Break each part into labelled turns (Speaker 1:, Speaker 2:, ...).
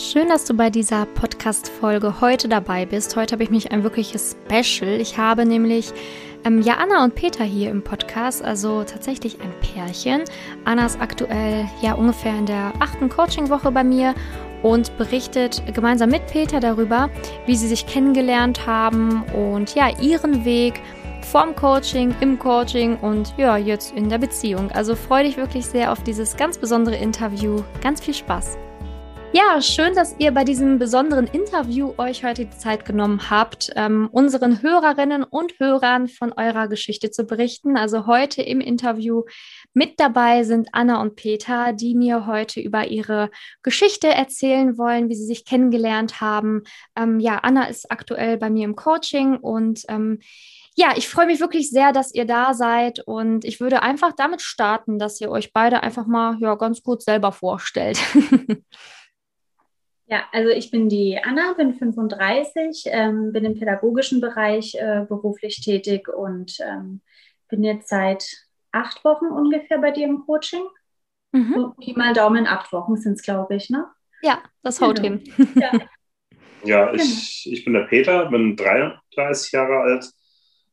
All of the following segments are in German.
Speaker 1: Schön, dass du bei dieser Podcast-Folge heute dabei bist. Heute habe ich mich ein wirkliches Special. Ich habe nämlich ähm, ja Anna und Peter hier im Podcast, also tatsächlich ein Pärchen. Anna ist aktuell ja ungefähr in der achten Coaching-Woche bei mir und berichtet gemeinsam mit Peter darüber, wie sie sich kennengelernt haben und ja ihren Weg vom Coaching, im Coaching und ja, jetzt in der Beziehung. Also freue dich wirklich sehr auf dieses ganz besondere Interview. Ganz viel Spaß. Ja, schön, dass ihr bei diesem besonderen Interview euch heute die Zeit genommen habt, ähm, unseren Hörerinnen und Hörern von eurer Geschichte zu berichten. Also heute im Interview mit dabei sind Anna und Peter, die mir heute über ihre Geschichte erzählen wollen, wie sie sich kennengelernt haben. Ähm, ja, Anna ist aktuell bei mir im Coaching und ähm, ja, ich freue mich wirklich sehr, dass ihr da seid und ich würde einfach damit starten, dass ihr euch beide einfach mal ja, ganz kurz selber vorstellt.
Speaker 2: Ja, also ich bin die Anna, bin 35, ähm, bin im pädagogischen Bereich äh, beruflich tätig und ähm, bin jetzt seit acht Wochen ungefähr bei dir im Coaching. Mhm. So, Pi mal Daumen, acht Wochen sind es, glaube ich, ne?
Speaker 1: Ja, das haut genau. hin.
Speaker 3: Ja, ja ich, genau. ich bin der Peter, bin 33 Jahre alt.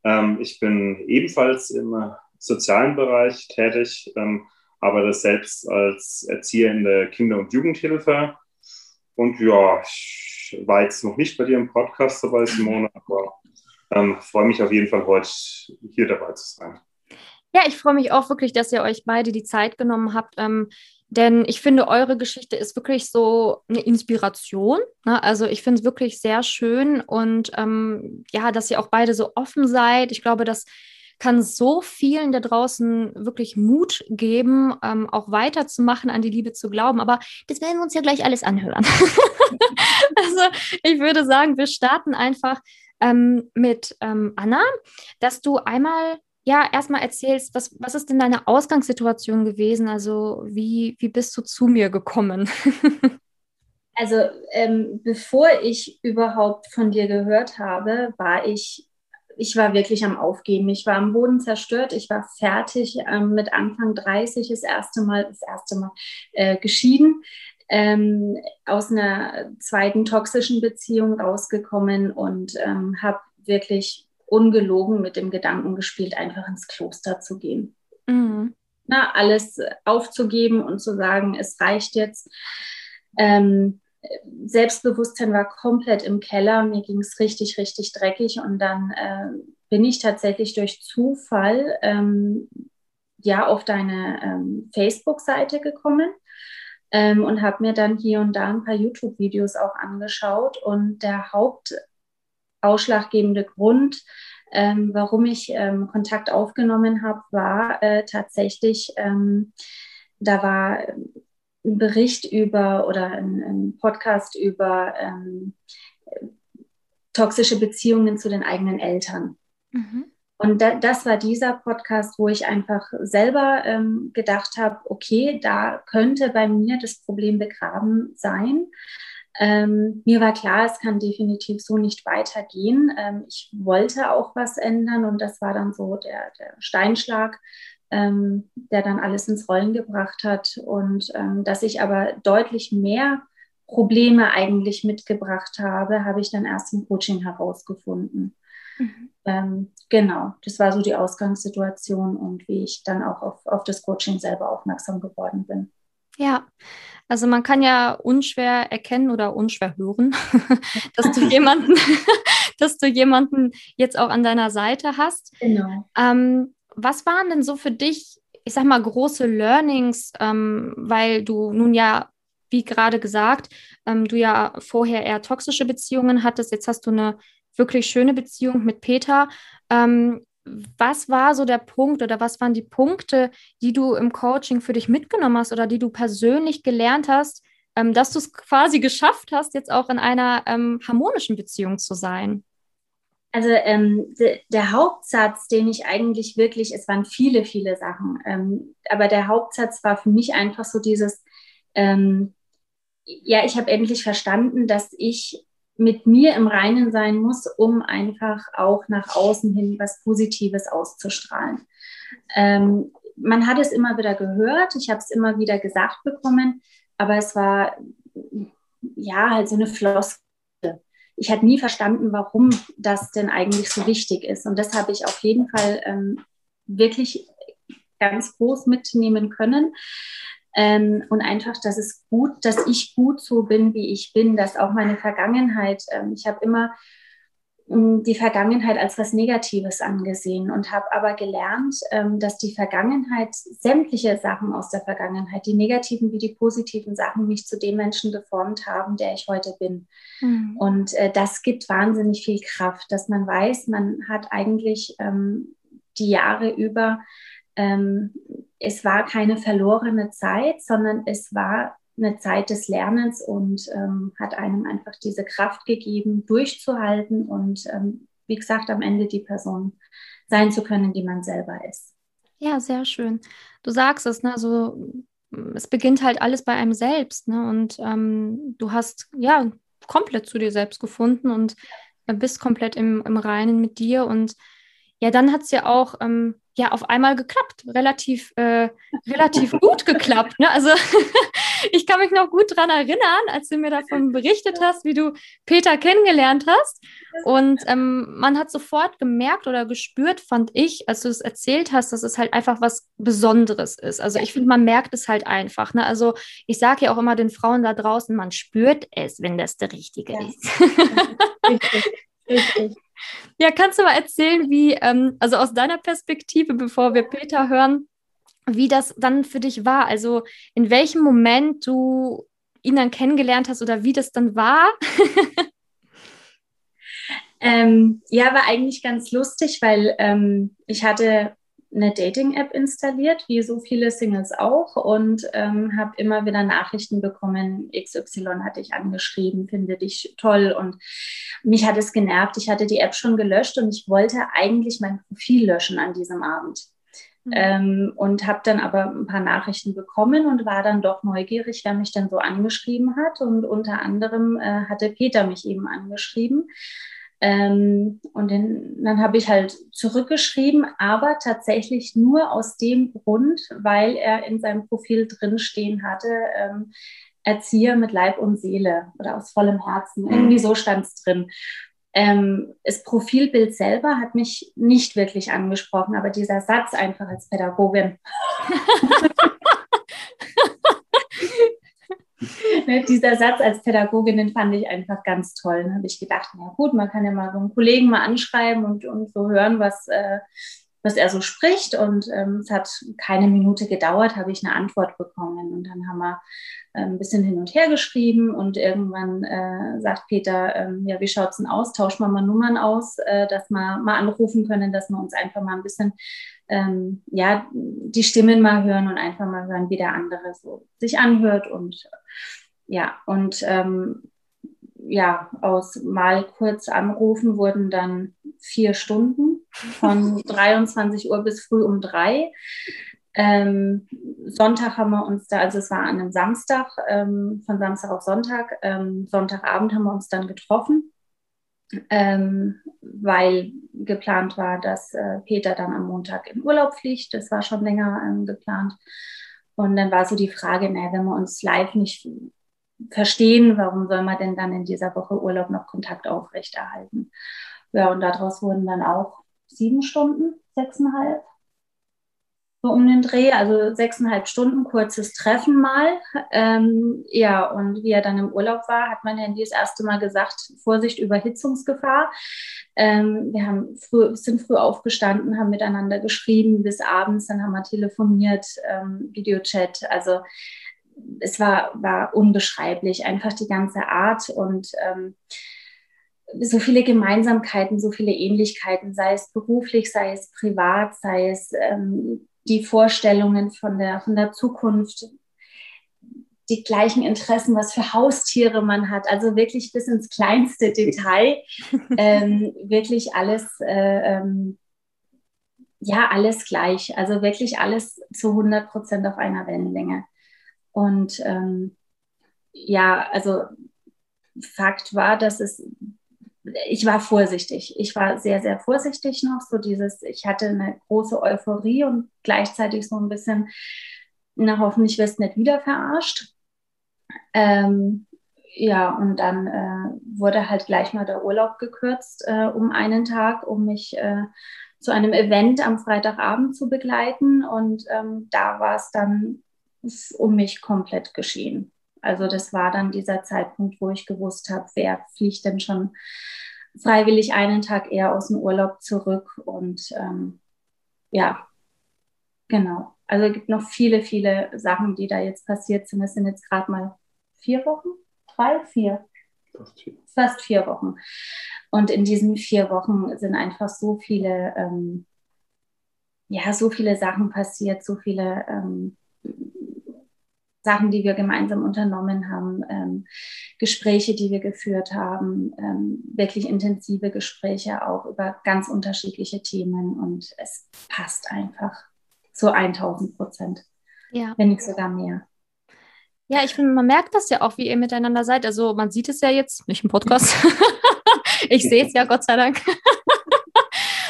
Speaker 3: Ähm, ich bin ebenfalls im sozialen Bereich tätig, ähm, arbeite selbst als Erzieher in der Kinder- und Jugendhilfe und ja, ich war jetzt noch nicht bei dir im Podcast dabei, Simone, aber ähm, freue mich auf jeden Fall heute hier dabei zu sein.
Speaker 1: Ja, ich freue mich auch wirklich, dass ihr euch beide die Zeit genommen habt. Ähm, denn ich finde, eure Geschichte ist wirklich so eine Inspiration. Ne? Also ich finde es wirklich sehr schön und ähm, ja, dass ihr auch beide so offen seid. Ich glaube, dass kann so vielen da draußen wirklich Mut geben, ähm, auch weiterzumachen, an die Liebe zu glauben. Aber das werden wir uns ja gleich alles anhören. also ich würde sagen, wir starten einfach ähm, mit ähm, Anna, dass du einmal ja, erstmal erzählst, was, was ist denn deine Ausgangssituation gewesen? Also, wie, wie bist du zu mir gekommen?
Speaker 2: also, ähm, bevor ich überhaupt von dir gehört habe, war ich ich war wirklich am Aufgeben. Ich war am Boden zerstört. Ich war fertig ähm, mit Anfang 30 das erste Mal, das erste Mal äh, geschieden. Ähm, aus einer zweiten toxischen Beziehung rausgekommen und ähm, habe wirklich ungelogen mit dem Gedanken gespielt, einfach ins Kloster zu gehen. Mhm. Na, alles aufzugeben und zu sagen, es reicht jetzt. Ähm, Selbstbewusstsein war komplett im Keller. Mir ging es richtig, richtig dreckig. Und dann äh, bin ich tatsächlich durch Zufall ähm, ja auf deine ähm, Facebook-Seite gekommen ähm, und habe mir dann hier und da ein paar YouTube-Videos auch angeschaut. Und der hauptausschlaggebende Grund, ähm, warum ich ähm, Kontakt aufgenommen habe, war äh, tatsächlich, ähm, da war einen Bericht über oder einen, Podcast über ähm, toxische Beziehungen zu den eigenen Eltern. Mhm. Und da, das war dieser Podcast, wo ich einfach selber ähm, gedacht habe, okay, da könnte bei mir das Problem begraben sein. Ähm, mir war klar, es kann definitiv so nicht weitergehen. Ähm, ich wollte auch was ändern und das war dann so der, der Steinschlag, ähm, der dann alles ins Rollen gebracht hat und ähm, dass ich aber deutlich mehr Probleme eigentlich mitgebracht habe, habe ich dann erst im Coaching herausgefunden. Mhm. Ähm, genau, das war so die Ausgangssituation und wie ich dann auch auf, auf das Coaching selber aufmerksam geworden bin.
Speaker 1: Ja, also man kann ja unschwer erkennen oder unschwer hören, dass du jemanden, dass du jemanden jetzt auch an deiner Seite hast. Genau. Ähm, was waren denn so für dich, ich sag mal, große Learnings, ähm, weil du nun ja, wie gerade gesagt, ähm, du ja vorher eher toxische Beziehungen hattest, jetzt hast du eine wirklich schöne Beziehung mit Peter. Ähm, was war so der Punkt oder was waren die Punkte, die du im Coaching für dich mitgenommen hast oder die du persönlich gelernt hast, ähm, dass du es quasi geschafft hast, jetzt auch in einer ähm, harmonischen Beziehung zu sein?
Speaker 2: Also ähm, de, der Hauptsatz, den ich eigentlich wirklich, es waren viele, viele Sachen, ähm, aber der Hauptsatz war für mich einfach so dieses, ähm, ja, ich habe endlich verstanden, dass ich mit mir im Reinen sein muss, um einfach auch nach außen hin was Positives auszustrahlen. Ähm, man hat es immer wieder gehört, ich habe es immer wieder gesagt bekommen, aber es war ja, halt so eine Floskel. Ich hatte nie verstanden, warum das denn eigentlich so wichtig ist. Und das habe ich auf jeden Fall ähm, wirklich ganz groß mitnehmen können. Ähm, und einfach, dass es gut, dass ich gut so bin, wie ich bin, dass auch meine Vergangenheit, ähm, ich habe immer ähm, die Vergangenheit als was Negatives angesehen und habe aber gelernt, ähm, dass die Vergangenheit, sämtliche Sachen aus der Vergangenheit, die negativen wie die positiven Sachen, mich zu dem Menschen geformt haben, der ich heute bin. Mhm. Und äh, das gibt wahnsinnig viel Kraft, dass man weiß, man hat eigentlich ähm, die Jahre über ähm, es war keine verlorene Zeit, sondern es war eine Zeit des Lernens und ähm, hat einem einfach diese Kraft gegeben, durchzuhalten und, ähm, wie gesagt, am Ende die Person sein zu können, die man selber ist.
Speaker 1: Ja, sehr schön. Du sagst es, ne? Also es beginnt halt alles bei einem selbst, ne? Und ähm, du hast ja komplett zu dir selbst gefunden und bist komplett im, im Reinen mit dir und ja, dann hat es ja auch ähm, ja auf einmal geklappt, relativ, äh, relativ gut geklappt. Ne? Also ich kann mich noch gut daran erinnern, als du mir davon berichtet hast, wie du Peter kennengelernt hast. Und ähm, man hat sofort gemerkt oder gespürt, fand ich, als du es erzählt hast, dass es halt einfach was Besonderes ist. Also ich finde, man merkt es halt einfach. Ne? Also ich sage ja auch immer den Frauen da draußen, man spürt es, wenn das der Richtige ja. ist. Richtig, richtig. Ja, kannst du mal erzählen, wie, ähm, also aus deiner Perspektive, bevor wir Peter hören, wie das dann für dich war? Also in welchem Moment du ihn dann kennengelernt hast oder wie das dann war?
Speaker 2: ähm, ja, war eigentlich ganz lustig, weil ähm, ich hatte eine Dating-App installiert, wie so viele Singles auch, und ähm, habe immer wieder Nachrichten bekommen, XY hatte ich angeschrieben, finde dich toll und mich hat es genervt. Ich hatte die App schon gelöscht und ich wollte eigentlich mein Profil löschen an diesem Abend. Mhm. Ähm, und habe dann aber ein paar Nachrichten bekommen und war dann doch neugierig, wer mich denn so angeschrieben hat. Und unter anderem äh, hatte Peter mich eben angeschrieben ähm, und den, dann habe ich halt zurückgeschrieben, aber tatsächlich nur aus dem Grund, weil er in seinem Profil drinstehen hatte, ähm, Erzieher mit Leib und Seele oder aus vollem Herzen. Mhm. Irgendwie so stand es drin. Ähm, das Profilbild selber hat mich nicht wirklich angesprochen, aber dieser Satz einfach als Pädagogin. ne, dieser Satz als Pädagogin, den fand ich einfach ganz toll. Dann habe ich gedacht, na gut, man kann ja mal so einen Kollegen mal anschreiben und, und so hören, was, äh, was er so spricht. Und ähm, es hat keine Minute gedauert, habe ich eine Antwort bekommen. Und dann haben wir äh, ein bisschen hin und her geschrieben und irgendwann äh, sagt Peter, ähm, ja, wie schaut es denn aus? Tauschen wir mal Nummern aus, äh, dass wir mal anrufen können, dass wir uns einfach mal ein bisschen ähm, ja, die Stimmen mal hören und einfach mal hören, wie der andere so sich anhört und ja, und ähm, ja, aus mal kurz anrufen wurden dann vier Stunden von 23 Uhr bis früh um drei. Ähm, Sonntag haben wir uns da, also es war an einem Samstag, ähm, von Samstag auf Sonntag. Ähm, Sonntagabend haben wir uns dann getroffen, ähm, weil geplant war, dass äh, Peter dann am Montag in Urlaub fliegt. Das war schon länger ähm, geplant. Und dann war so die Frage, naja, wenn wir uns live nicht verstehen, warum soll man denn dann in dieser Woche Urlaub noch Kontakt aufrechterhalten? Ja, und daraus wurden dann auch sieben Stunden, sechseinhalb, so um den Dreh, also sechseinhalb Stunden, kurzes Treffen mal. Ähm, ja, und wie er dann im Urlaub war, hat mein Handy das erste Mal gesagt, Vorsicht, Überhitzungsgefahr. Ähm, wir haben früh, sind früh aufgestanden, haben miteinander geschrieben bis abends, dann haben wir telefoniert, ähm, Videochat, also es war, war unbeschreiblich, einfach die ganze Art und ähm, so viele Gemeinsamkeiten, so viele Ähnlichkeiten, sei es beruflich, sei es privat, sei es ähm, die Vorstellungen von der, von der Zukunft, die gleichen Interessen, was für Haustiere man hat, also wirklich bis ins kleinste Detail, ähm, wirklich alles, äh, ähm, ja, alles gleich, also wirklich alles zu 100 Prozent auf einer Wellenlänge. Und ähm, ja, also Fakt war, dass es, ich war vorsichtig. Ich war sehr, sehr vorsichtig noch. So dieses, ich hatte eine große Euphorie und gleichzeitig so ein bisschen, na, hoffentlich wirst du nicht wieder verarscht. Ähm, ja, und dann äh, wurde halt gleich mal der Urlaub gekürzt äh, um einen Tag, um mich äh, zu einem Event am Freitagabend zu begleiten. Und ähm, da war es dann um mich komplett geschehen. Also das war dann dieser Zeitpunkt, wo ich gewusst habe, wer fliegt denn schon freiwillig einen Tag eher aus dem Urlaub zurück. Und ähm, ja, genau. Also es gibt noch viele, viele Sachen, die da jetzt passiert sind. Es sind jetzt gerade mal vier Wochen, drei, vier. Fast vier. Fast vier Wochen. Und in diesen vier Wochen sind einfach so viele, ähm, ja, so viele Sachen passiert, so viele ähm, Sachen, die wir gemeinsam unternommen haben, ähm, Gespräche, die wir geführt haben, ähm, wirklich intensive Gespräche auch über ganz unterschiedliche Themen und es passt einfach zu 1000 Prozent, ja. wenn nicht sogar mehr.
Speaker 1: Ja, ich finde, man merkt das ja auch, wie ihr miteinander seid. Also man sieht es ja jetzt, nicht im Podcast. ich sehe es ja, Gott sei Dank.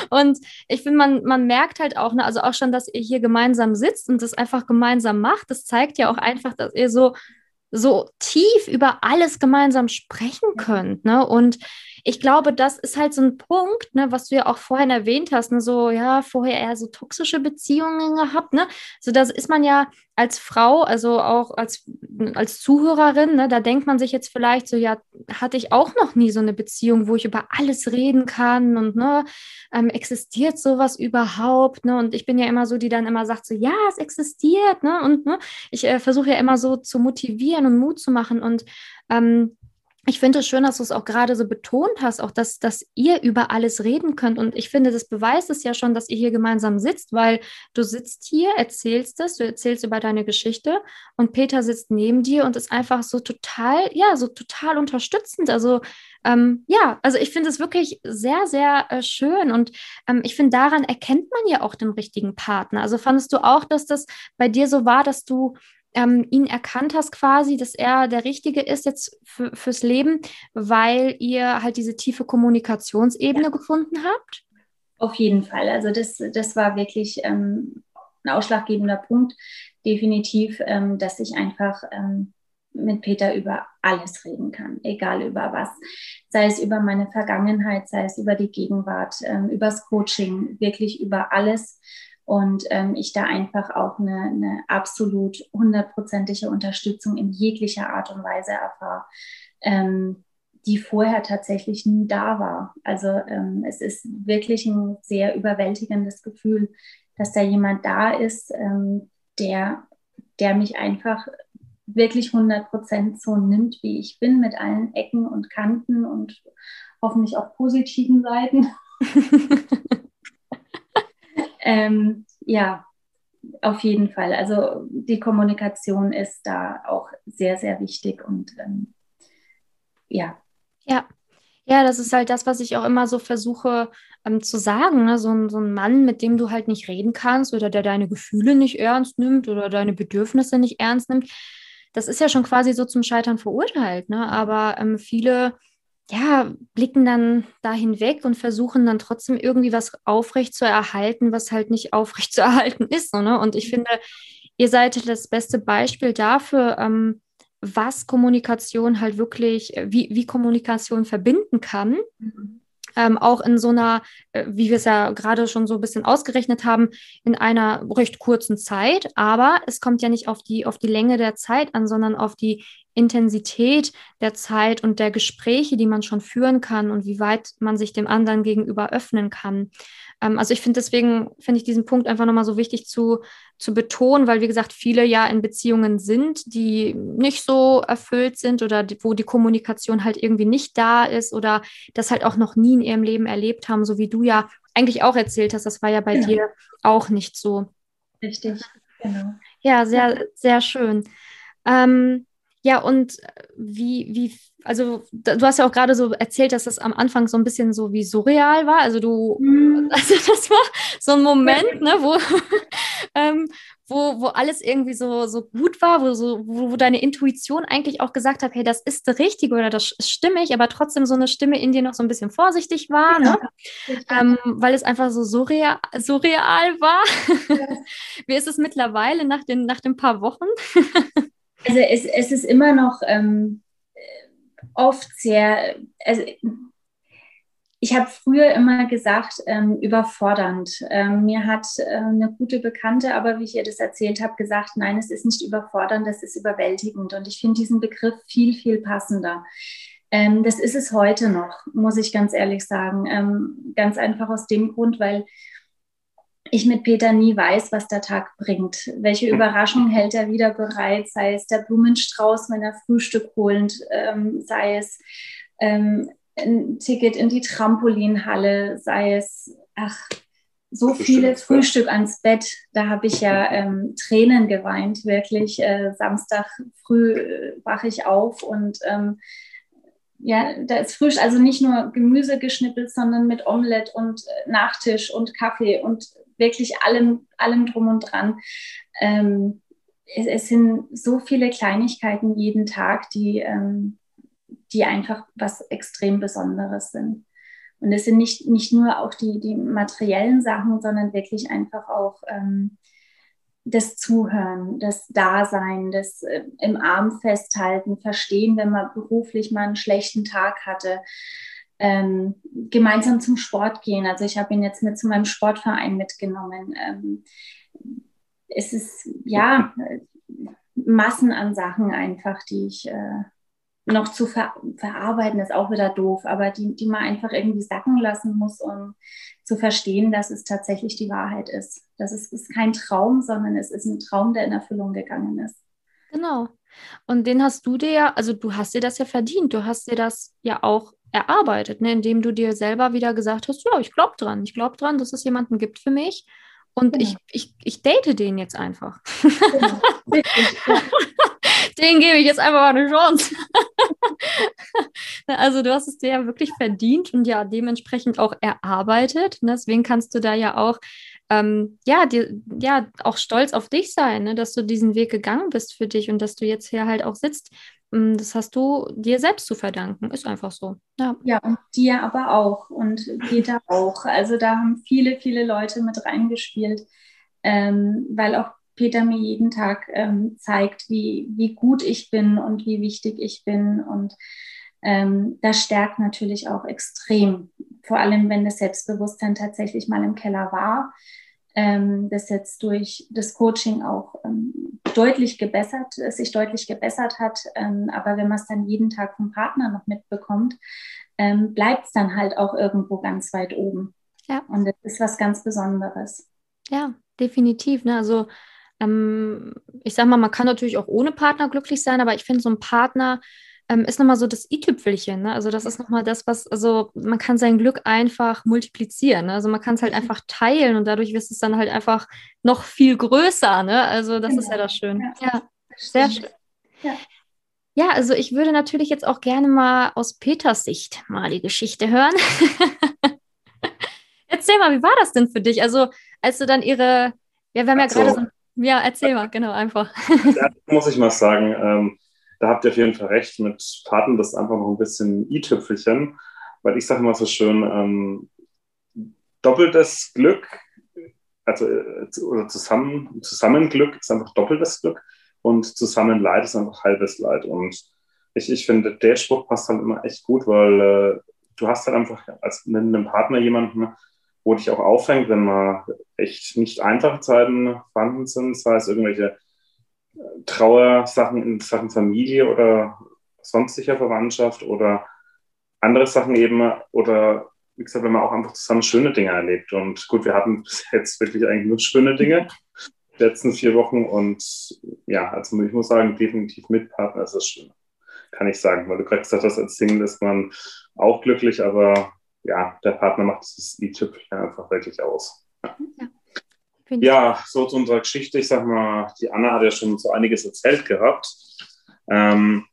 Speaker 1: Und ich finde, man, man merkt halt auch, ne, also auch schon, dass ihr hier gemeinsam sitzt und das einfach gemeinsam macht. Das zeigt ja auch einfach, dass ihr so, so tief über alles gemeinsam sprechen könnt. Ne? Und ich glaube, das ist halt so ein Punkt, ne, was du ja auch vorhin erwähnt hast, ne, so, ja, vorher eher so toxische Beziehungen gehabt, ne? So, das ist man ja als Frau, also auch als, als Zuhörerin, ne, da denkt man sich jetzt vielleicht so, ja, hatte ich auch noch nie so eine Beziehung, wo ich über alles reden kann und, ne, ähm, existiert sowas überhaupt, ne? Und ich bin ja immer so, die dann immer sagt so, ja, es existiert, ne? Und, ne, ich äh, versuche ja immer so zu motivieren und Mut zu machen und, ähm, ich finde es schön, dass du es auch gerade so betont hast, auch dass, dass ihr über alles reden könnt. Und ich finde, das beweist es ja schon, dass ihr hier gemeinsam sitzt, weil du sitzt hier, erzählst es, du erzählst über deine Geschichte und Peter sitzt neben dir und ist einfach so total, ja, so total unterstützend. Also ähm, ja, also ich finde es wirklich sehr, sehr äh, schön und ähm, ich finde, daran erkennt man ja auch den richtigen Partner. Also fandest du auch, dass das bei dir so war, dass du ähm, ihn erkannt hast quasi, dass er der Richtige ist jetzt für, fürs Leben, weil ihr halt diese tiefe Kommunikationsebene ja. gefunden habt?
Speaker 2: Auf jeden Fall. Also das, das war wirklich ähm, ein ausschlaggebender Punkt, definitiv, ähm, dass ich einfach ähm, mit Peter über alles reden kann, egal über was. Sei es über meine Vergangenheit, sei es über die Gegenwart, ähm, übers Coaching, wirklich über alles und ähm, ich da einfach auch eine, eine absolut hundertprozentige Unterstützung in jeglicher Art und Weise erfahre, ähm, die vorher tatsächlich nie da war. Also ähm, es ist wirklich ein sehr überwältigendes Gefühl, dass da jemand da ist, ähm, der, der mich einfach wirklich 100 Prozent so nimmt, wie ich bin, mit allen Ecken und Kanten und hoffentlich auch positiven Seiten. Ähm, ja, auf jeden Fall. Also die Kommunikation ist da auch sehr, sehr wichtig und ähm, ja.
Speaker 1: Ja. Ja, das ist halt das, was ich auch immer so versuche ähm, zu sagen. Ne? So, ein, so ein Mann, mit dem du halt nicht reden kannst oder der deine Gefühle nicht ernst nimmt oder deine Bedürfnisse nicht ernst nimmt, das ist ja schon quasi so zum Scheitern verurteilt. Ne? Aber ähm, viele ja, blicken dann da hinweg und versuchen dann trotzdem irgendwie was aufrecht zu erhalten, was halt nicht aufrecht zu erhalten ist. Ne? Und ich finde, ihr seid das beste Beispiel dafür, ähm, was Kommunikation halt wirklich, wie, wie Kommunikation verbinden kann. Mhm ähm, auch in so einer, äh, wie wir es ja gerade schon so ein bisschen ausgerechnet haben, in einer recht kurzen Zeit. Aber es kommt ja nicht auf die, auf die Länge der Zeit an, sondern auf die Intensität der Zeit und der Gespräche, die man schon führen kann und wie weit man sich dem anderen gegenüber öffnen kann. Ähm, also ich finde deswegen, finde ich diesen Punkt einfach nochmal so wichtig zu, zu betonen, weil wie gesagt, viele ja in Beziehungen sind, die nicht so erfüllt sind oder die, wo die Kommunikation halt irgendwie nicht da ist oder das halt auch noch nie in ihrem Leben erlebt haben, so wie du ja eigentlich auch erzählt hast, das war ja bei ja. dir auch nicht so.
Speaker 2: Richtig, genau.
Speaker 1: Ja, sehr, sehr schön. Ähm, ja, und wie, wie, also du hast ja auch gerade so erzählt, dass das am Anfang so ein bisschen so wie surreal war. Also du, mhm. also das war so ein Moment, ne, wo, ähm, wo, wo alles irgendwie so, so gut war, wo, so, wo, wo deine Intuition eigentlich auch gesagt hat, hey, das ist das Richtige oder das ist stimmig, aber trotzdem so eine Stimme in dir noch so ein bisschen vorsichtig war, ja, ne? ähm, weil es einfach so surreal, surreal war. Ja. Wie ist es mittlerweile nach den, nach den paar Wochen?
Speaker 2: Also es, es ist immer noch, ähm, oft sehr, also ich habe früher immer gesagt, ähm, überfordernd. Ähm, mir hat äh, eine gute Bekannte, aber wie ich ihr das erzählt habe, gesagt, nein, es ist nicht überfordernd, das ist überwältigend. Und ich finde diesen Begriff viel, viel passender. Ähm, das ist es heute noch, muss ich ganz ehrlich sagen. Ähm, ganz einfach aus dem Grund, weil ich mit Peter nie weiß, was der Tag bringt. Welche Überraschung hält er wieder bereit, sei es der Blumenstrauß, wenn er Frühstück holend, ähm, sei es ähm, ein Ticket in die Trampolinhalle, sei es, ach, so Frühstück viele Frühstück ans Bett. Da habe ich ja ähm, Tränen geweint, wirklich. Äh, Samstag früh äh, wache ich auf und ähm, ja, da ist frisch, also nicht nur Gemüse geschnippelt, sondern mit Omelette und äh, Nachtisch und Kaffee und wirklich allem, allem drum und dran. Ähm, es, es, sind so viele Kleinigkeiten jeden Tag, die, ähm, die einfach was extrem Besonderes sind. Und es sind nicht, nicht nur auch die, die materiellen Sachen, sondern wirklich einfach auch ähm, das Zuhören, das Dasein, das äh, im Arm festhalten, verstehen, wenn man beruflich mal einen schlechten Tag hatte, ähm, gemeinsam zum Sport gehen. Also ich habe ihn jetzt mit zu meinem Sportverein mitgenommen. Ähm, es ist ja Massen an Sachen einfach, die ich äh, noch zu ver verarbeiten, ist auch wieder doof, aber die, die man einfach irgendwie sacken lassen muss, um zu verstehen, dass es tatsächlich die Wahrheit ist. Das ist, ist kein Traum, sondern es ist ein Traum, der in Erfüllung gegangen ist.
Speaker 1: Genau. Und den hast du dir ja, also du hast dir das ja verdient, du hast dir das ja auch erarbeitet, ne? indem du dir selber wieder gesagt hast, ja, ich glaube dran, ich glaube dran, dass es jemanden gibt für mich und genau. ich, ich, ich date den jetzt einfach. Genau. den gebe ich jetzt einfach mal eine Chance. also du hast es dir ja wirklich verdient und ja dementsprechend auch erarbeitet. Ne? Deswegen kannst du da ja auch ähm, ja, dir, ja auch stolz auf dich sein, ne? dass du diesen Weg gegangen bist für dich und dass du jetzt hier halt auch sitzt. Mm, das hast du dir selbst zu verdanken. Ist einfach so.
Speaker 2: Ja, ja und dir aber auch und Peter auch. Also da haben viele, viele Leute mit reingespielt, ähm, weil auch Peter mir jeden Tag ähm, zeigt, wie, wie gut ich bin und wie wichtig ich bin. Und ähm, das stärkt natürlich auch extrem, vor allem wenn das Selbstbewusstsein tatsächlich mal im Keller war. Ähm, das jetzt durch das Coaching auch ähm, deutlich gebessert, sich deutlich gebessert hat. Ähm, aber wenn man es dann jeden Tag vom Partner noch mitbekommt, ähm, bleibt es dann halt auch irgendwo ganz weit oben. Ja. Und das ist was ganz Besonderes.
Speaker 1: Ja, definitiv. Ne? Also ähm, ich sag mal, man kann natürlich auch ohne Partner glücklich sein, aber ich finde, so ein Partner ähm, ist nochmal so das i-Tüpfelchen. Ne? Also das ist nochmal das, was, also man kann sein Glück einfach multiplizieren. Ne? Also man kann es halt einfach teilen und dadurch wird es dann halt einfach noch viel größer. Ne? Also das genau. ist ja das Schöne. Ja, ja sehr schön. Ja. ja, also ich würde natürlich jetzt auch gerne mal aus Peters Sicht mal die Geschichte hören. Erzähl mal, wie war das denn für dich? Also als du dann ihre, ja, wir haben ja gerade so ja, erzähl mal, genau, einfach.
Speaker 3: Da muss ich mal sagen, ähm, da habt ihr auf jeden Fall recht mit Paten, das ist einfach noch ein bisschen i-Tüpfelchen, weil ich sage mal so schön, ähm, doppeltes Glück, also äh, oder zusammen, zusammen Glück ist einfach doppeltes Glück und zusammen Leid ist einfach halbes Leid. Und ich, ich finde, der Spruch passt halt immer echt gut, weil äh, du hast halt einfach als mit einem Partner jemanden, wo dich auch auffängt, wenn mal echt nicht einfache Zeiten vorhanden sind, sei es irgendwelche äh, Trauersachen in Sachen Familie oder sonstiger Verwandtschaft oder andere Sachen eben oder wie gesagt, wenn man auch einfach zusammen schöne Dinge erlebt. Und gut, wir hatten bis jetzt wirklich eigentlich nur schöne Dinge die letzten vier Wochen und ja, also ich muss sagen, definitiv mit Partner ist es schön. Kann ich sagen, weil du gerade gesagt hast, als Single ist man auch glücklich, aber ja, der Partner macht das i-Tüpfelchen einfach wirklich aus. Ja. ja. so zu unserer Geschichte. Ich sag mal, die Anna hat ja schon so einiges erzählt gehabt. Ähm,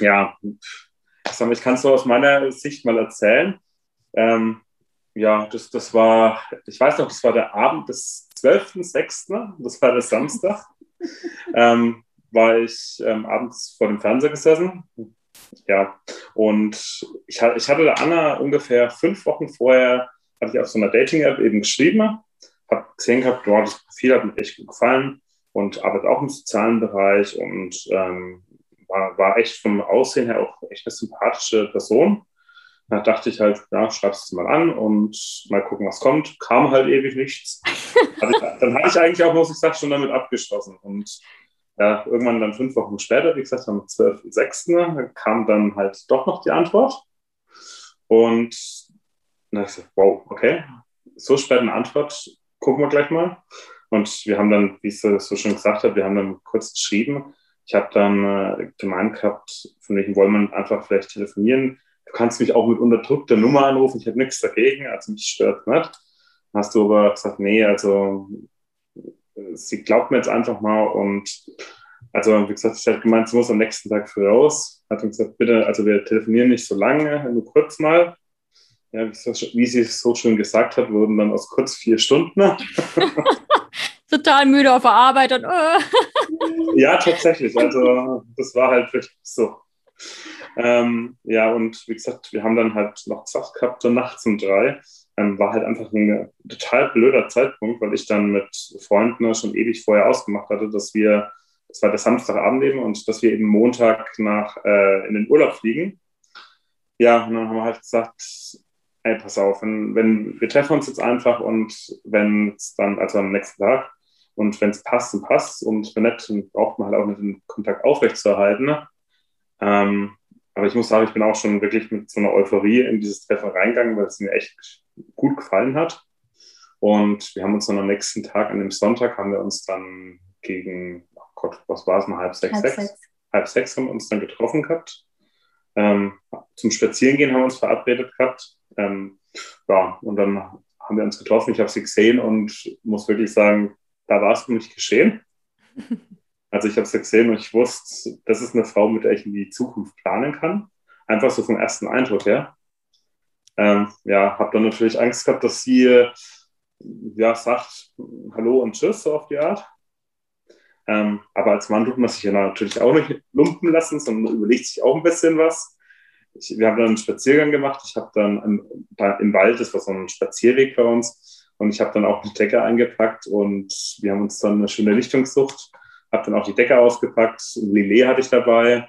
Speaker 3: ja, ich, sag mal, ich kann es so aus meiner Sicht mal erzählen. Ähm, ja, das, das war, ich weiß noch, das war der Abend des 12.06., das war der Samstag. ähm, war ich ähm, abends vor dem Fernseher gesessen, ja, und ich, ich hatte der Anna ungefähr fünf Wochen vorher, hatte ich auf so einer Dating-App eben geschrieben, habe gesehen gehabt, boah, das Profil hat mir echt gut gefallen und arbeite auch im sozialen Bereich und ähm, war, war echt vom Aussehen her auch echt eine sympathische Person. Da dachte ich halt, ja, schreib's es mal an und mal gucken, was kommt. Kam halt ewig nichts. dann hatte ich eigentlich auch, muss ich sagen, schon damit abgeschlossen. Und ja, irgendwann dann fünf Wochen später, wie gesagt, am 12.06. kam dann halt doch noch die Antwort. Und dann ich so, wow, okay, so spät eine Antwort, gucken wir gleich mal. Und wir haben dann, wie ich so, so schon gesagt habe, wir haben dann kurz geschrieben. Ich habe dann äh, gemeint gehabt, von welchen wollen wir einfach vielleicht telefonieren. Du kannst mich auch mit unterdrückter Nummer anrufen, ich habe nichts dagegen, also mich stört nicht. Dann hast du aber gesagt, nee, also sie glaubt mir jetzt einfach mal und also wie gesagt, ich habe gemeint, sie muss am nächsten Tag früh raus. Hat uns gesagt, bitte, also wir telefonieren nicht so lange, nur kurz mal. Ja, wie sie es so schön gesagt hat, wurden dann aus kurz vier Stunden.
Speaker 1: Total müde auf der Arbeit und äh.
Speaker 3: Ja, tatsächlich. Also das war halt wirklich so. Ähm, ja, und wie gesagt, wir haben dann halt noch gesagt gehabt, so nachts um drei. Ähm, war halt einfach ein total blöder Zeitpunkt, weil ich dann mit Freunden schon ewig vorher ausgemacht hatte, dass wir, das war der Samstagabend eben, und dass wir eben Montag nach, äh, in den Urlaub fliegen. Ja, und dann haben wir halt gesagt, ey, pass auf, wenn, wenn wir treffen uns jetzt einfach und wenn es dann, also am nächsten Tag, und wenn es passt, dann passt und wenn nicht, dann braucht man halt auch nicht den Kontakt aufrechtzuerhalten. Ne? Ähm, aber ich muss sagen, ich bin auch schon wirklich mit so einer Euphorie in dieses Treffen reingegangen, weil es mir echt gut gefallen hat. Und wir haben uns dann am nächsten Tag, an dem Sonntag, haben wir uns dann gegen, oh Gott, was war es mal, halb sechs, halb sechs, sechs. halb sechs haben wir uns dann getroffen gehabt. Ähm, zum Spazierengehen haben wir uns verabredet gehabt. Ähm, ja, und dann haben wir uns getroffen. Ich habe sie gesehen und muss wirklich sagen, da war es für mich geschehen. Also ich habe sie gesehen und ich wusste, das ist eine Frau, mit der ich in die Zukunft planen kann. Einfach so vom ersten Eindruck her. Ähm, ja, habe dann natürlich Angst gehabt, dass sie ja sagt Hallo und Tschüss so auf die Art. Ähm, aber als Mann tut man sich ja natürlich auch nicht lumpen lassen, sondern überlegt sich auch ein bisschen was. Ich, wir haben dann einen Spaziergang gemacht. Ich habe dann im, im Wald, das war so ein Spazierweg bei uns, und ich habe dann auch eine Decke eingepackt und wir haben uns dann eine schöne Lichtung gesucht. Habe dann auch die Decke ausgepackt. Lillet hatte ich dabei.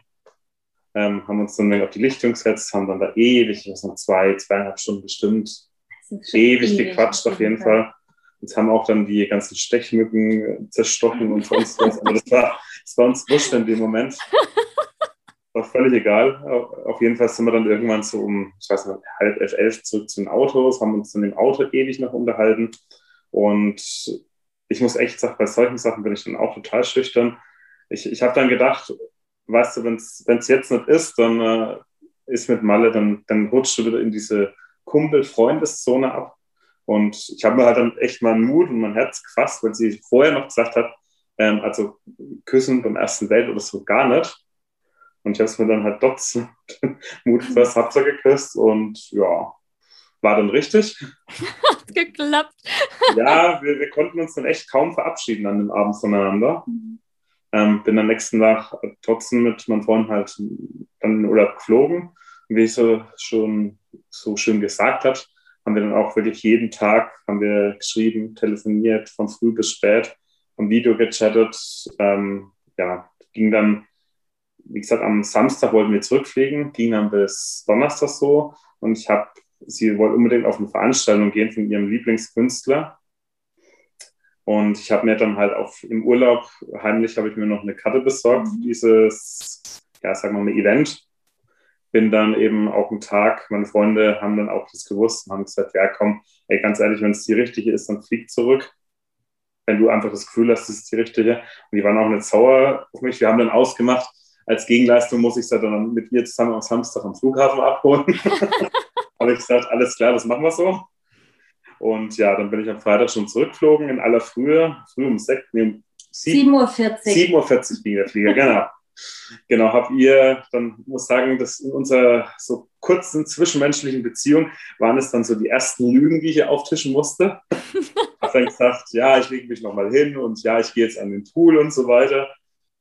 Speaker 3: Ähm, haben uns dann auf die Lichtung gesetzt, haben dann da ewig, was noch zwei, zweieinhalb Stunden bestimmt, ewig gequatscht auf jeden Fall. Uns haben auch dann die ganzen Stechmücken zerstochen und sonst was. Aber das war, das war uns wurscht in dem Moment. War völlig egal. Auf jeden Fall sind wir dann irgendwann so um, ich weiß nicht, halb elf, elf zurück zu den Autos, haben uns dann im Auto ewig noch unterhalten. Und ich muss echt sagen, bei solchen Sachen bin ich dann auch total schüchtern. Ich, ich habe dann gedacht, weißt du, wenn es jetzt nicht ist, dann äh, ist mit Malle, dann, dann rutscht du wieder in diese Kumpel-Freundeszone ab. Und ich habe mir halt dann echt mal Mut und mein Herz gefasst, weil sie vorher noch gesagt hat, ähm, also küssen beim ersten Date oder so gar nicht. Und ich habe es mir dann halt trotzdem Mut gefasst, hab sie geküsst und ja, war dann richtig.
Speaker 1: Hat geklappt.
Speaker 3: ja, wir, wir, konnten uns dann echt kaum verabschieden an dem Abend voneinander. Mhm. Ähm, bin am nächsten Tag trotzdem mit meinem Freund halt dann in den Urlaub geflogen. Und wie ich so schon so schön gesagt hat, haben wir dann auch wirklich jeden Tag haben wir geschrieben, telefoniert, von früh bis spät, am Video gechattet. Ähm, ja, ging dann, wie gesagt, am Samstag wollten wir zurückfliegen, ging dann bis Donnerstag so. Und ich habe, sie wollte unbedingt auf eine Veranstaltung gehen von ihrem Lieblingskünstler. Und ich habe mir dann halt auch im Urlaub heimlich habe ich mir noch eine Karte besorgt für dieses, ja, sagen wir mal, Event bin dann eben auch einen Tag, meine Freunde haben dann auch das gewusst und haben gesagt, ja komm, ey, ganz ehrlich, wenn es die richtige ist, dann flieg zurück. Wenn du einfach das Gefühl hast, das ist die richtige. Und die waren auch nicht sauer auf mich. Wir haben dann ausgemacht, als Gegenleistung muss ich sie dann mit ihr zusammen am Samstag am Flughafen abholen. habe ich gesagt, alles klar, das machen wir so. Und ja, dann bin ich am Freitag schon zurückgeflogen in aller Frühe, früh um 6, nee, um 7.40 Uhr. 7.40 Uhr ging der Flieger, genau. Genau, habt ihr dann, muss sagen, dass in unserer so kurzen zwischenmenschlichen Beziehung waren es dann so die ersten Lügen, die ich hier auftischen musste. hab dann gesagt, ja, ich lege mich nochmal hin und ja, ich gehe jetzt an den Pool und so weiter.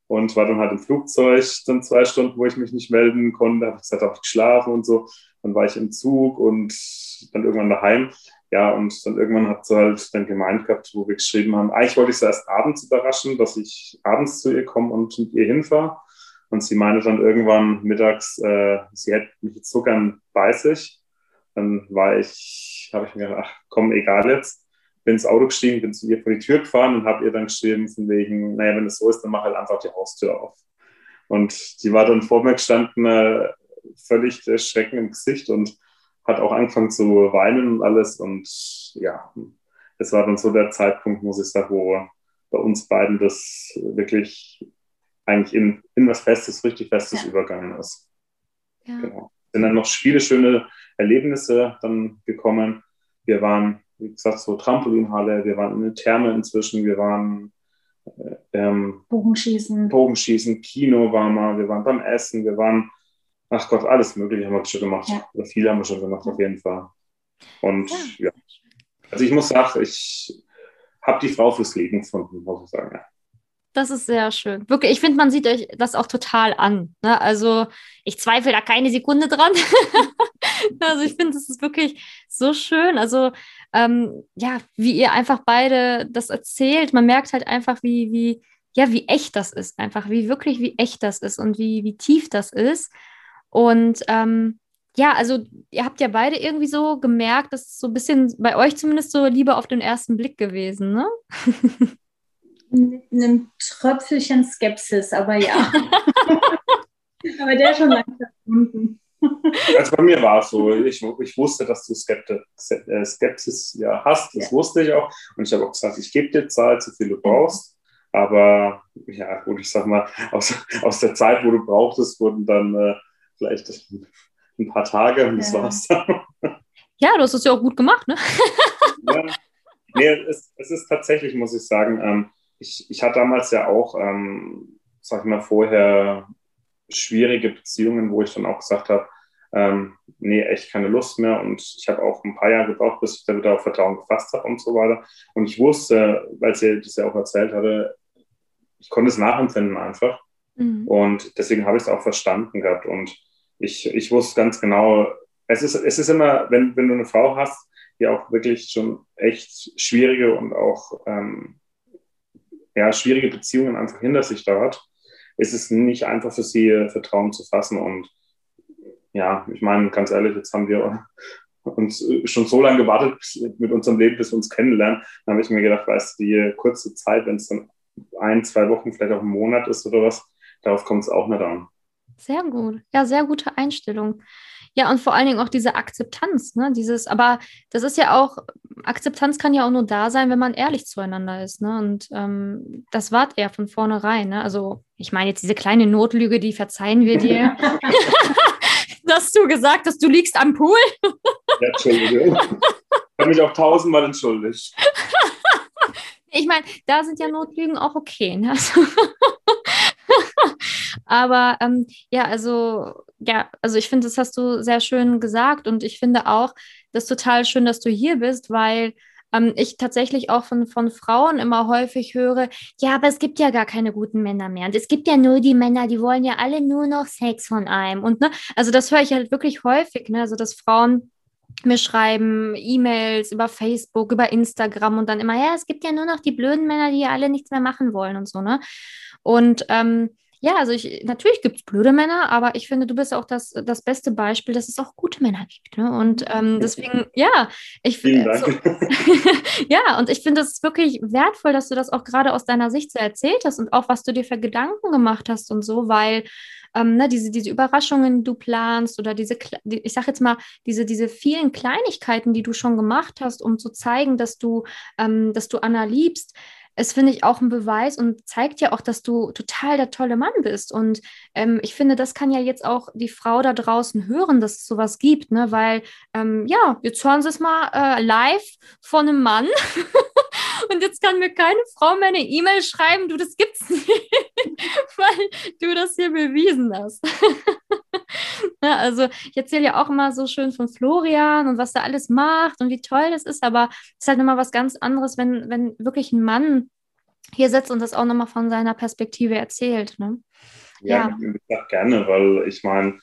Speaker 3: Und war dann halt im Flugzeug dann zwei Stunden, wo ich mich nicht melden konnte. Habe gesagt, habe ich geschlafen und so. Dann war ich im Zug und dann irgendwann daheim. Ja, und dann irgendwann hat sie halt dann gemeint gehabt, wo wir geschrieben haben, eigentlich wollte ich sie erst abends überraschen, dass ich abends zu ihr komme und mit ihr hinfahre. Und sie meinte dann irgendwann mittags, äh, sie hätte mich jetzt so gern bei sich. Dann war ich, habe ich mir gedacht, ach komm, egal jetzt. Bin ins Auto gestiegen, bin zu ihr vor die Tür gefahren und habe ihr dann geschrieben, von wegen, naja, wenn es so ist, dann mach halt einfach die Haustür auf. Und die war dann vor mir gestanden, äh, völlig Schrecken im Gesicht und hat auch angefangen zu weinen und alles. Und ja, das war dann so der Zeitpunkt, muss ich sagen, wo bei uns beiden das wirklich eigentlich in, in was Festes, richtig Festes ja. übergangen ist. Ja. Genau. Sind dann noch viele schöne Erlebnisse dann gekommen. Wir waren, wie gesagt, so Trampolinhalle, wir waren in der Therme inzwischen, wir waren
Speaker 2: äh, ähm, Bogenschießen.
Speaker 3: Bogenschießen, Kino waren wir, wir waren beim Essen, wir waren, ach Gott, alles Mögliche haben wir schon gemacht. Ja. Oder viele haben wir schon gemacht, auf jeden Fall. Und ja, ja. also ich muss sagen, ich habe die Frau fürs Leben gefunden, muss ich sagen. Ja.
Speaker 1: Das ist sehr schön. Wirklich, ich finde, man sieht euch das auch total an. Ne? Also ich zweifle da keine Sekunde dran. also ich finde, das ist wirklich so schön. Also ähm, ja, wie ihr einfach beide das erzählt, man merkt halt einfach, wie, wie, ja, wie echt das ist, einfach, wie wirklich, wie echt das ist und wie, wie tief das ist. Und ähm, ja, also ihr habt ja beide irgendwie so gemerkt, dass es so ein bisschen bei euch zumindest so Liebe auf den ersten Blick gewesen, ne?
Speaker 2: Mit einem Tröpfelchen Skepsis, aber ja. aber der ist schon langsam verschwunden.
Speaker 3: Also bei mir war es so, ich, ich wusste, dass du äh, Skepsis ja hast, das ja. wusste ich auch. Und ich habe auch gesagt, ich gebe dir Zeit, so viel du brauchst. Aber ja, gut, ich sag mal, aus, aus der Zeit, wo du brauchtest, wurden dann äh, vielleicht ein paar Tage und das ja. war's dann.
Speaker 1: Ja, du hast es ja auch gut gemacht, ne?
Speaker 3: ja. Nee, es, es ist tatsächlich, muss ich sagen, ähm, ich, ich hatte damals ja auch, ähm, sag ich mal, vorher schwierige Beziehungen, wo ich dann auch gesagt habe, ähm, nee, echt keine Lust mehr. Und ich habe auch ein paar Jahre gebraucht, bis ich da wieder auf Vertrauen gefasst habe und so weiter. Und ich wusste, weil sie das ja auch erzählt hatte, ich konnte es nachempfinden einfach. Mhm. Und deswegen habe ich es auch verstanden gehabt. Und ich, ich wusste ganz genau, es ist, es ist immer, wenn, wenn du eine Frau hast, die auch wirklich schon echt schwierige und auch ähm, ja, schwierige Beziehungen einfach hinter sich da hat, ist es nicht einfach für sie, äh, Vertrauen zu fassen. Und ja, ich meine, ganz ehrlich, jetzt haben wir uns äh, schon so lange gewartet mit unserem Leben, bis wir uns kennenlernen. Dann habe ich mir gedacht, weißt du, die kurze Zeit, wenn es dann ein, zwei Wochen, vielleicht auch ein Monat ist oder was, darauf kommt es auch nicht an.
Speaker 1: Sehr gut. Ja, sehr gute Einstellung. Ja, und vor allen Dingen auch diese Akzeptanz, ne? Dieses, aber das ist ja auch, Akzeptanz kann ja auch nur da sein, wenn man ehrlich zueinander ist, ne? Und ähm, das wart er von vornherein, ne? Also, ich meine jetzt diese kleine Notlüge, die verzeihen wir dir. dass du gesagt hast, du liegst am Pool.
Speaker 3: ja, Entschuldigung. Ich habe mich auch tausendmal entschuldigt.
Speaker 1: Ich meine, da sind ja Notlügen auch okay. Ne? Also Aber ähm, ja, also ja, also ich finde, das hast du sehr schön gesagt und ich finde auch, das total schön, dass du hier bist, weil ähm, ich tatsächlich auch von, von Frauen immer häufig höre, ja, aber es gibt ja gar keine guten Männer mehr. Und es gibt ja nur die Männer, die wollen ja alle nur noch Sex von einem. Und ne, also das höre ich halt wirklich häufig, ne? Also dass Frauen mir schreiben, E-Mails über Facebook, über Instagram und dann immer, ja, es gibt ja nur noch die blöden Männer, die ja alle nichts mehr machen wollen und so, ne? Und ähm, ja, also ich, natürlich gibt es blöde Männer, aber ich finde, du bist auch das, das beste Beispiel, dass es auch gute Männer gibt. Ne? Und ähm, deswegen, ja, ich finde, so, ja, und ich finde es wirklich wertvoll, dass du das auch gerade aus deiner Sicht so erzählt hast und auch, was du dir für Gedanken gemacht hast und so, weil ähm, ne, diese, diese Überraschungen du planst oder diese, ich sag jetzt mal, diese, diese vielen Kleinigkeiten, die du schon gemacht hast, um zu zeigen, dass du, ähm, dass du Anna liebst, ist, finde ich, auch ein Beweis und zeigt ja auch, dass du total der tolle Mann bist. Und ähm, ich finde, das kann ja jetzt auch die Frau da draußen hören, dass es sowas gibt, ne? Weil, ähm, ja, jetzt hören sie es mal äh, live von einem Mann. und jetzt kann mir keine Frau mehr eine E-Mail schreiben, du, das gibt's nicht, weil du das hier bewiesen hast. ja, also ich erzähle ja auch immer so schön von Florian und was er alles macht und wie toll das ist, aber es ist halt immer was ganz anderes, wenn, wenn wirklich ein Mann hier sitzt und das auch nochmal von seiner Perspektive erzählt. Ne?
Speaker 3: Ja, ja. Wie gesagt, gerne, weil ich meine,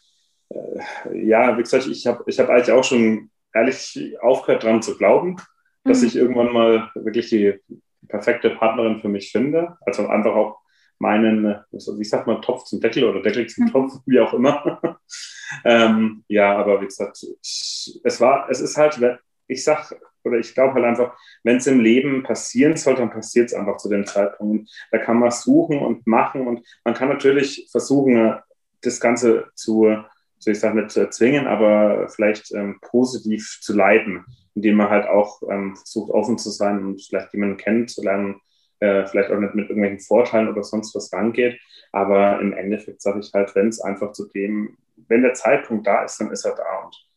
Speaker 3: äh, ja, wie gesagt, ich habe ich hab eigentlich auch schon ehrlich aufgehört dran zu glauben, dass mhm. ich irgendwann mal wirklich die perfekte Partnerin für mich finde. Also einfach auch, meinen, wie sagt man, Topf zum Deckel oder Deckel zum mhm. Topf, wie auch immer. ähm, ja, aber wie gesagt, es war, es ist halt, ich sag, oder ich glaube halt einfach, wenn es im Leben passieren soll, dann passiert es einfach zu dem Zeitpunkt. Da kann man suchen und machen und man kann natürlich versuchen, das Ganze zu, so ich sage nicht zu erzwingen, aber vielleicht ähm, positiv zu leiten, indem man halt auch ähm, versucht, offen zu sein und vielleicht jemanden kennenzulernen, äh, vielleicht auch nicht mit irgendwelchen Vorteilen oder sonst was rangeht. Aber im Endeffekt sage ich halt, wenn es einfach zu dem, wenn der Zeitpunkt da ist, dann ist er da und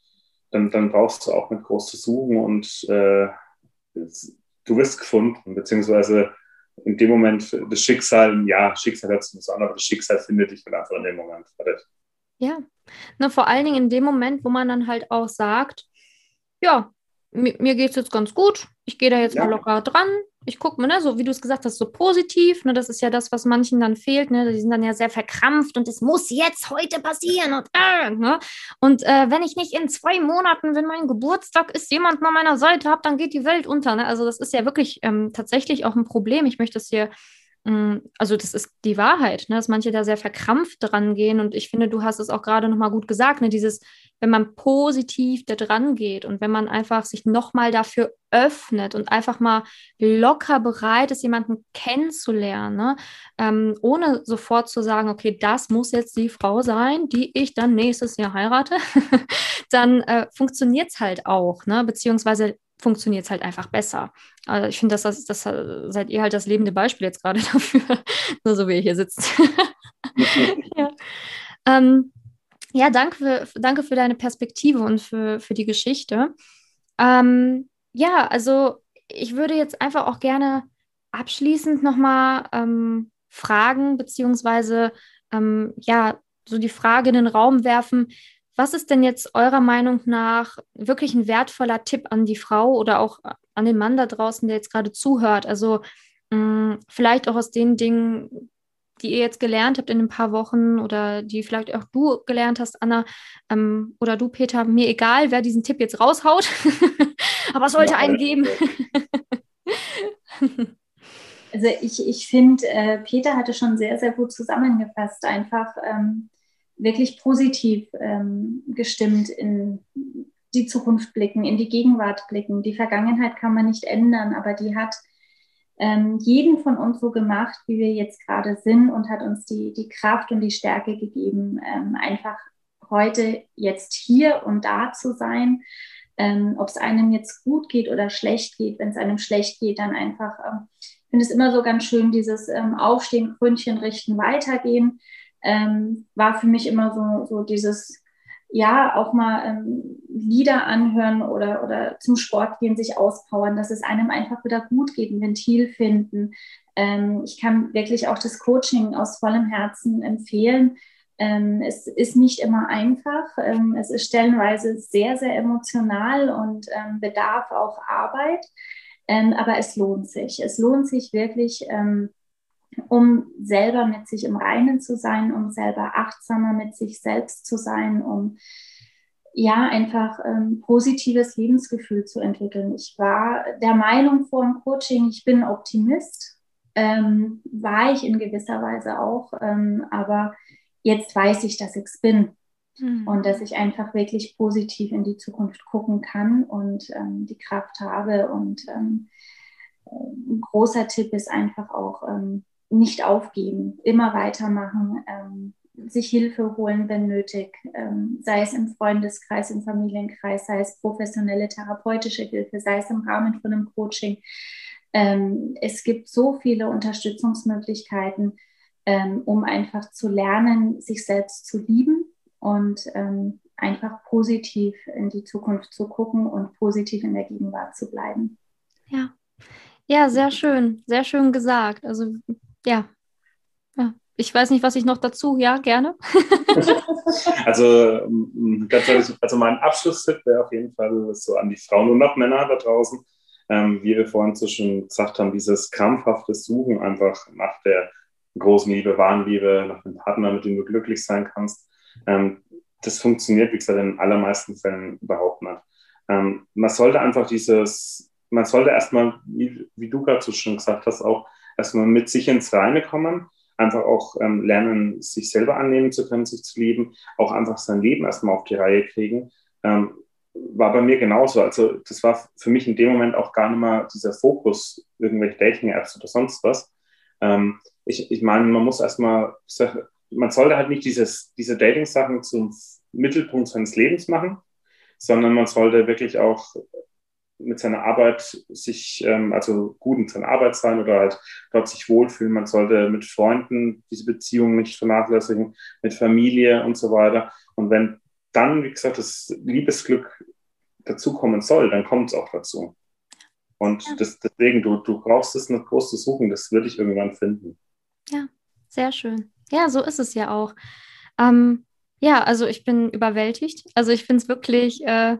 Speaker 3: dann, dann brauchst du auch nicht groß zu suchen und äh, du wirst gefunden, beziehungsweise in dem Moment das Schicksal, ja, Schicksal hat es an, aber das Schicksal findet dich dann einfach in dem Moment.
Speaker 1: Ja, Na, vor allen Dingen in dem Moment, wo man dann halt auch sagt, ja, mir, mir geht es jetzt ganz gut, ich gehe da jetzt ja. mal locker dran, ich gucke mal, ne, so wie du es gesagt hast, so positiv, ne, das ist ja das, was manchen dann fehlt, ne, die sind dann ja sehr verkrampft und es muss jetzt heute passieren und äh, ne, und äh, wenn ich nicht in zwei Monaten, wenn mein Geburtstag ist, jemand an meiner Seite habe, dann geht die Welt unter, ne, also das ist ja wirklich ähm, tatsächlich auch ein Problem. Ich möchte es hier Mm, also das ist die Wahrheit, ne, dass manche da sehr verkrampft dran gehen. Und ich finde, du hast es auch gerade nochmal gut gesagt, ne, dieses, wenn man positiv da dran geht und wenn man einfach sich nochmal dafür öffnet und einfach mal locker bereit ist, jemanden kennenzulernen, ne, ähm, ohne sofort zu sagen, okay, das muss jetzt die Frau sein, die ich dann nächstes Jahr heirate, dann äh, funktioniert es halt auch, ne, beziehungsweise funktioniert es halt einfach besser. Also ich finde, das, das, das seid ihr halt das lebende Beispiel jetzt gerade dafür, nur so wie ihr hier sitzt. ja. Ähm, ja, danke für, danke für deine Perspektive und für, für die Geschichte. Ähm, ja, also ich würde jetzt einfach auch gerne abschließend nochmal ähm, fragen, beziehungsweise ähm, ja, so die Frage in den Raum werfen, was ist denn jetzt eurer Meinung nach wirklich ein wertvoller Tipp an die Frau oder auch an den Mann da draußen, der jetzt gerade zuhört? Also mh, mm, vielleicht auch aus den Dingen, die ihr jetzt gelernt habt in ein paar Wochen oder die vielleicht auch du gelernt hast, Anna, ähm, oder du, Peter, mir egal, wer diesen Tipp jetzt raushaut, aber es sollte ja, einen geben.
Speaker 2: also ich, ich finde, äh, Peter hatte schon sehr, sehr gut zusammengefasst, einfach ähm, wirklich positiv ähm, gestimmt in die Zukunft blicken, in die Gegenwart blicken. Die Vergangenheit kann man nicht ändern, aber die hat ähm, jeden von uns so gemacht, wie wir jetzt gerade sind und hat uns die, die Kraft und die Stärke gegeben, ähm, einfach heute jetzt hier und da zu sein. Ähm, Ob es einem jetzt gut geht oder schlecht geht, wenn es einem schlecht geht, dann einfach, ähm, ich finde es immer so ganz schön, dieses ähm, Aufstehen, Krönchen richten, weitergehen ähm, war für mich immer so, so dieses, ja, auch mal ähm, Lieder anhören oder, oder zum Sport gehen, sich auspowern, dass es einem einfach wieder gut geht, ein Ventil finden. Ähm, ich kann wirklich auch das Coaching aus vollem Herzen empfehlen. Ähm, es ist nicht immer einfach. Ähm, es ist stellenweise sehr, sehr emotional und ähm, bedarf auch Arbeit. Ähm, aber es lohnt sich. Es lohnt sich wirklich, ähm, um selber mit sich im Reinen zu sein, um selber achtsamer mit sich selbst zu sein, um ja einfach ähm, positives Lebensgefühl zu entwickeln. Ich war der Meinung vor dem Coaching, ich bin Optimist, ähm, war ich in gewisser Weise auch, ähm, aber jetzt weiß ich, dass ich es bin. Mhm. Und dass ich einfach wirklich positiv in die Zukunft gucken kann und ähm, die Kraft habe. Und ähm, ein großer Tipp ist einfach auch, ähm, nicht aufgeben, immer weitermachen, ähm, sich Hilfe holen, wenn nötig, ähm, sei es im Freundeskreis, im Familienkreis, sei es professionelle therapeutische Hilfe, sei es im Rahmen von einem Coaching. Ähm, es gibt so viele Unterstützungsmöglichkeiten, ähm, um einfach zu lernen, sich selbst zu lieben und ähm, einfach positiv in die Zukunft zu gucken und positiv in der Gegenwart zu bleiben.
Speaker 1: Ja. Ja, sehr schön, sehr schön gesagt. Also ja. ja. Ich weiß nicht, was ich noch dazu, ja, gerne.
Speaker 3: also, ganz ehrlich, also mein Abschlusstipp wäre auf jeden Fall so an die Frauen und auch Männer da draußen, ähm, wie wir vorhin so schon gesagt haben, dieses krampfhafte Suchen einfach nach der großen Liebe, wahren Liebe, nach dem Partner, mit dem du glücklich sein kannst. Ähm, das funktioniert, wie gesagt, in den allermeisten Fällen überhaupt nicht. Ähm, man sollte einfach dieses, man sollte erstmal, wie, wie du gerade so schon gesagt hast, auch erstmal mit sich ins Reine kommen. einfach auch ähm, lernen, sich selber annehmen zu können, sich zu lieben, auch einfach sein Leben erstmal auf die Reihe kriegen. Ähm, war bei mir genauso. Also das war für mich in dem Moment auch gar nicht mal dieser Fokus, irgendwelche Dating-Apps oder sonst was. Ähm, ich, ich meine, man muss erstmal, man sollte halt nicht dieses, diese Dating-Sachen zum Mittelpunkt seines Lebens machen, sondern man sollte wirklich auch mit seiner Arbeit sich, ähm, also gut in seiner Arbeit sein oder halt dort sich wohlfühlen. Man sollte mit Freunden diese Beziehungen nicht vernachlässigen, mit Familie und so weiter. Und wenn dann, wie gesagt, das Liebesglück dazukommen soll, dann kommt es auch dazu. Und ja. das, deswegen, du, du brauchst es nicht groß zu suchen, das würde ich irgendwann finden.
Speaker 1: Ja, sehr schön. Ja, so ist es ja auch. Ähm, ja, also ich bin überwältigt. Also ich finde es wirklich, äh,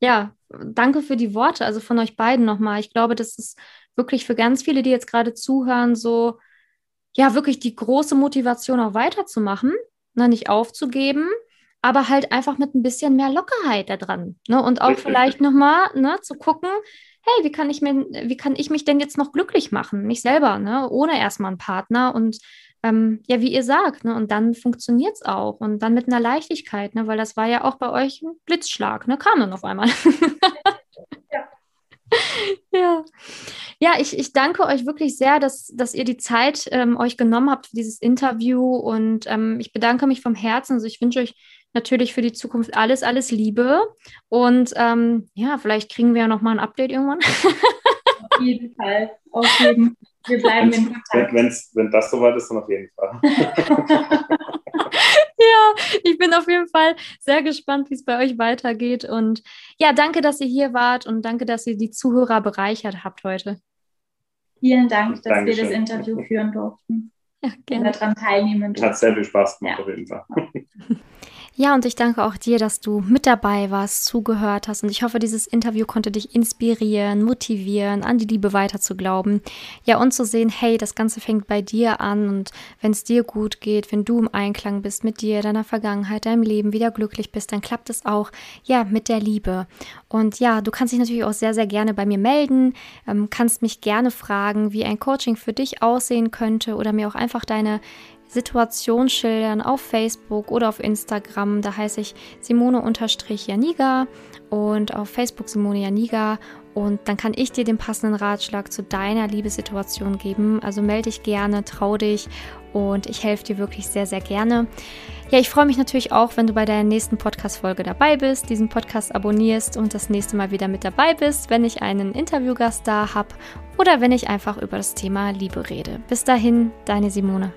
Speaker 1: ja, danke für die Worte, also von euch beiden nochmal. Ich glaube, das ist wirklich für ganz viele, die jetzt gerade zuhören, so, ja, wirklich die große Motivation auch weiterzumachen, ne, nicht aufzugeben, aber halt einfach mit ein bisschen mehr Lockerheit da dran. Ne? Und auch vielleicht nochmal ne, zu gucken, hey, wie kann ich mir, wie kann ich mich denn jetzt noch glücklich machen? Mich selber, ne? ohne erstmal einen Partner und ähm, ja, wie ihr sagt, ne? Und dann funktioniert es auch. Und dann mit einer Leichtigkeit, ne? Weil das war ja auch bei euch ein Blitzschlag, ne? Kam dann auf einmal. ja. ja. Ja, ich, ich danke euch wirklich sehr, dass, dass ihr die Zeit ähm, euch genommen habt für dieses Interview und ähm, ich bedanke mich vom Herzen. Also ich wünsche euch natürlich für die Zukunft alles, alles Liebe und ähm, ja, vielleicht kriegen wir ja nochmal ein Update irgendwann.
Speaker 2: Auf jeden Fall, auf jeden Fall. Wir bleiben in
Speaker 3: Kontakt. Wenn's, wenn das soweit ist, dann auf jeden Fall.
Speaker 1: ja, ich bin auf jeden Fall sehr gespannt, wie es bei euch weitergeht. Und ja, danke, dass ihr hier wart und danke, dass ihr die Zuhörer bereichert habt heute.
Speaker 2: Vielen Dank, dass Dankeschön. wir das Interview führen durften. Ja, gerne. Und daran teilnehmen durften.
Speaker 3: Hat sehr viel Spaß gemacht, ja. auf jeden Fall.
Speaker 1: Ja, und ich danke auch dir, dass du mit dabei warst, zugehört hast. Und ich hoffe, dieses Interview konnte dich inspirieren, motivieren, an die Liebe weiter zu glauben. Ja, und zu sehen, hey, das Ganze fängt bei dir an. Und wenn es dir gut geht, wenn du im Einklang bist mit dir, deiner Vergangenheit, deinem Leben, wieder glücklich bist, dann klappt es auch, ja, mit der Liebe. Und ja, du kannst dich natürlich auch sehr, sehr gerne bei mir melden, ähm, kannst mich gerne fragen, wie ein Coaching für dich aussehen könnte oder mir auch einfach deine Situation schildern auf Facebook oder auf Instagram. Da heiße ich Simone-Janiga und auf Facebook Simone Janiga. Und dann kann ich dir den passenden Ratschlag zu deiner Liebessituation geben. Also melde dich gerne, trau dich und ich helfe dir wirklich sehr, sehr gerne. Ja, ich freue mich natürlich auch, wenn du bei der nächsten Podcast-Folge dabei bist, diesen Podcast abonnierst und das nächste Mal wieder mit dabei bist, wenn ich einen Interviewgast da habe oder wenn ich einfach über das Thema Liebe rede. Bis dahin, deine Simone.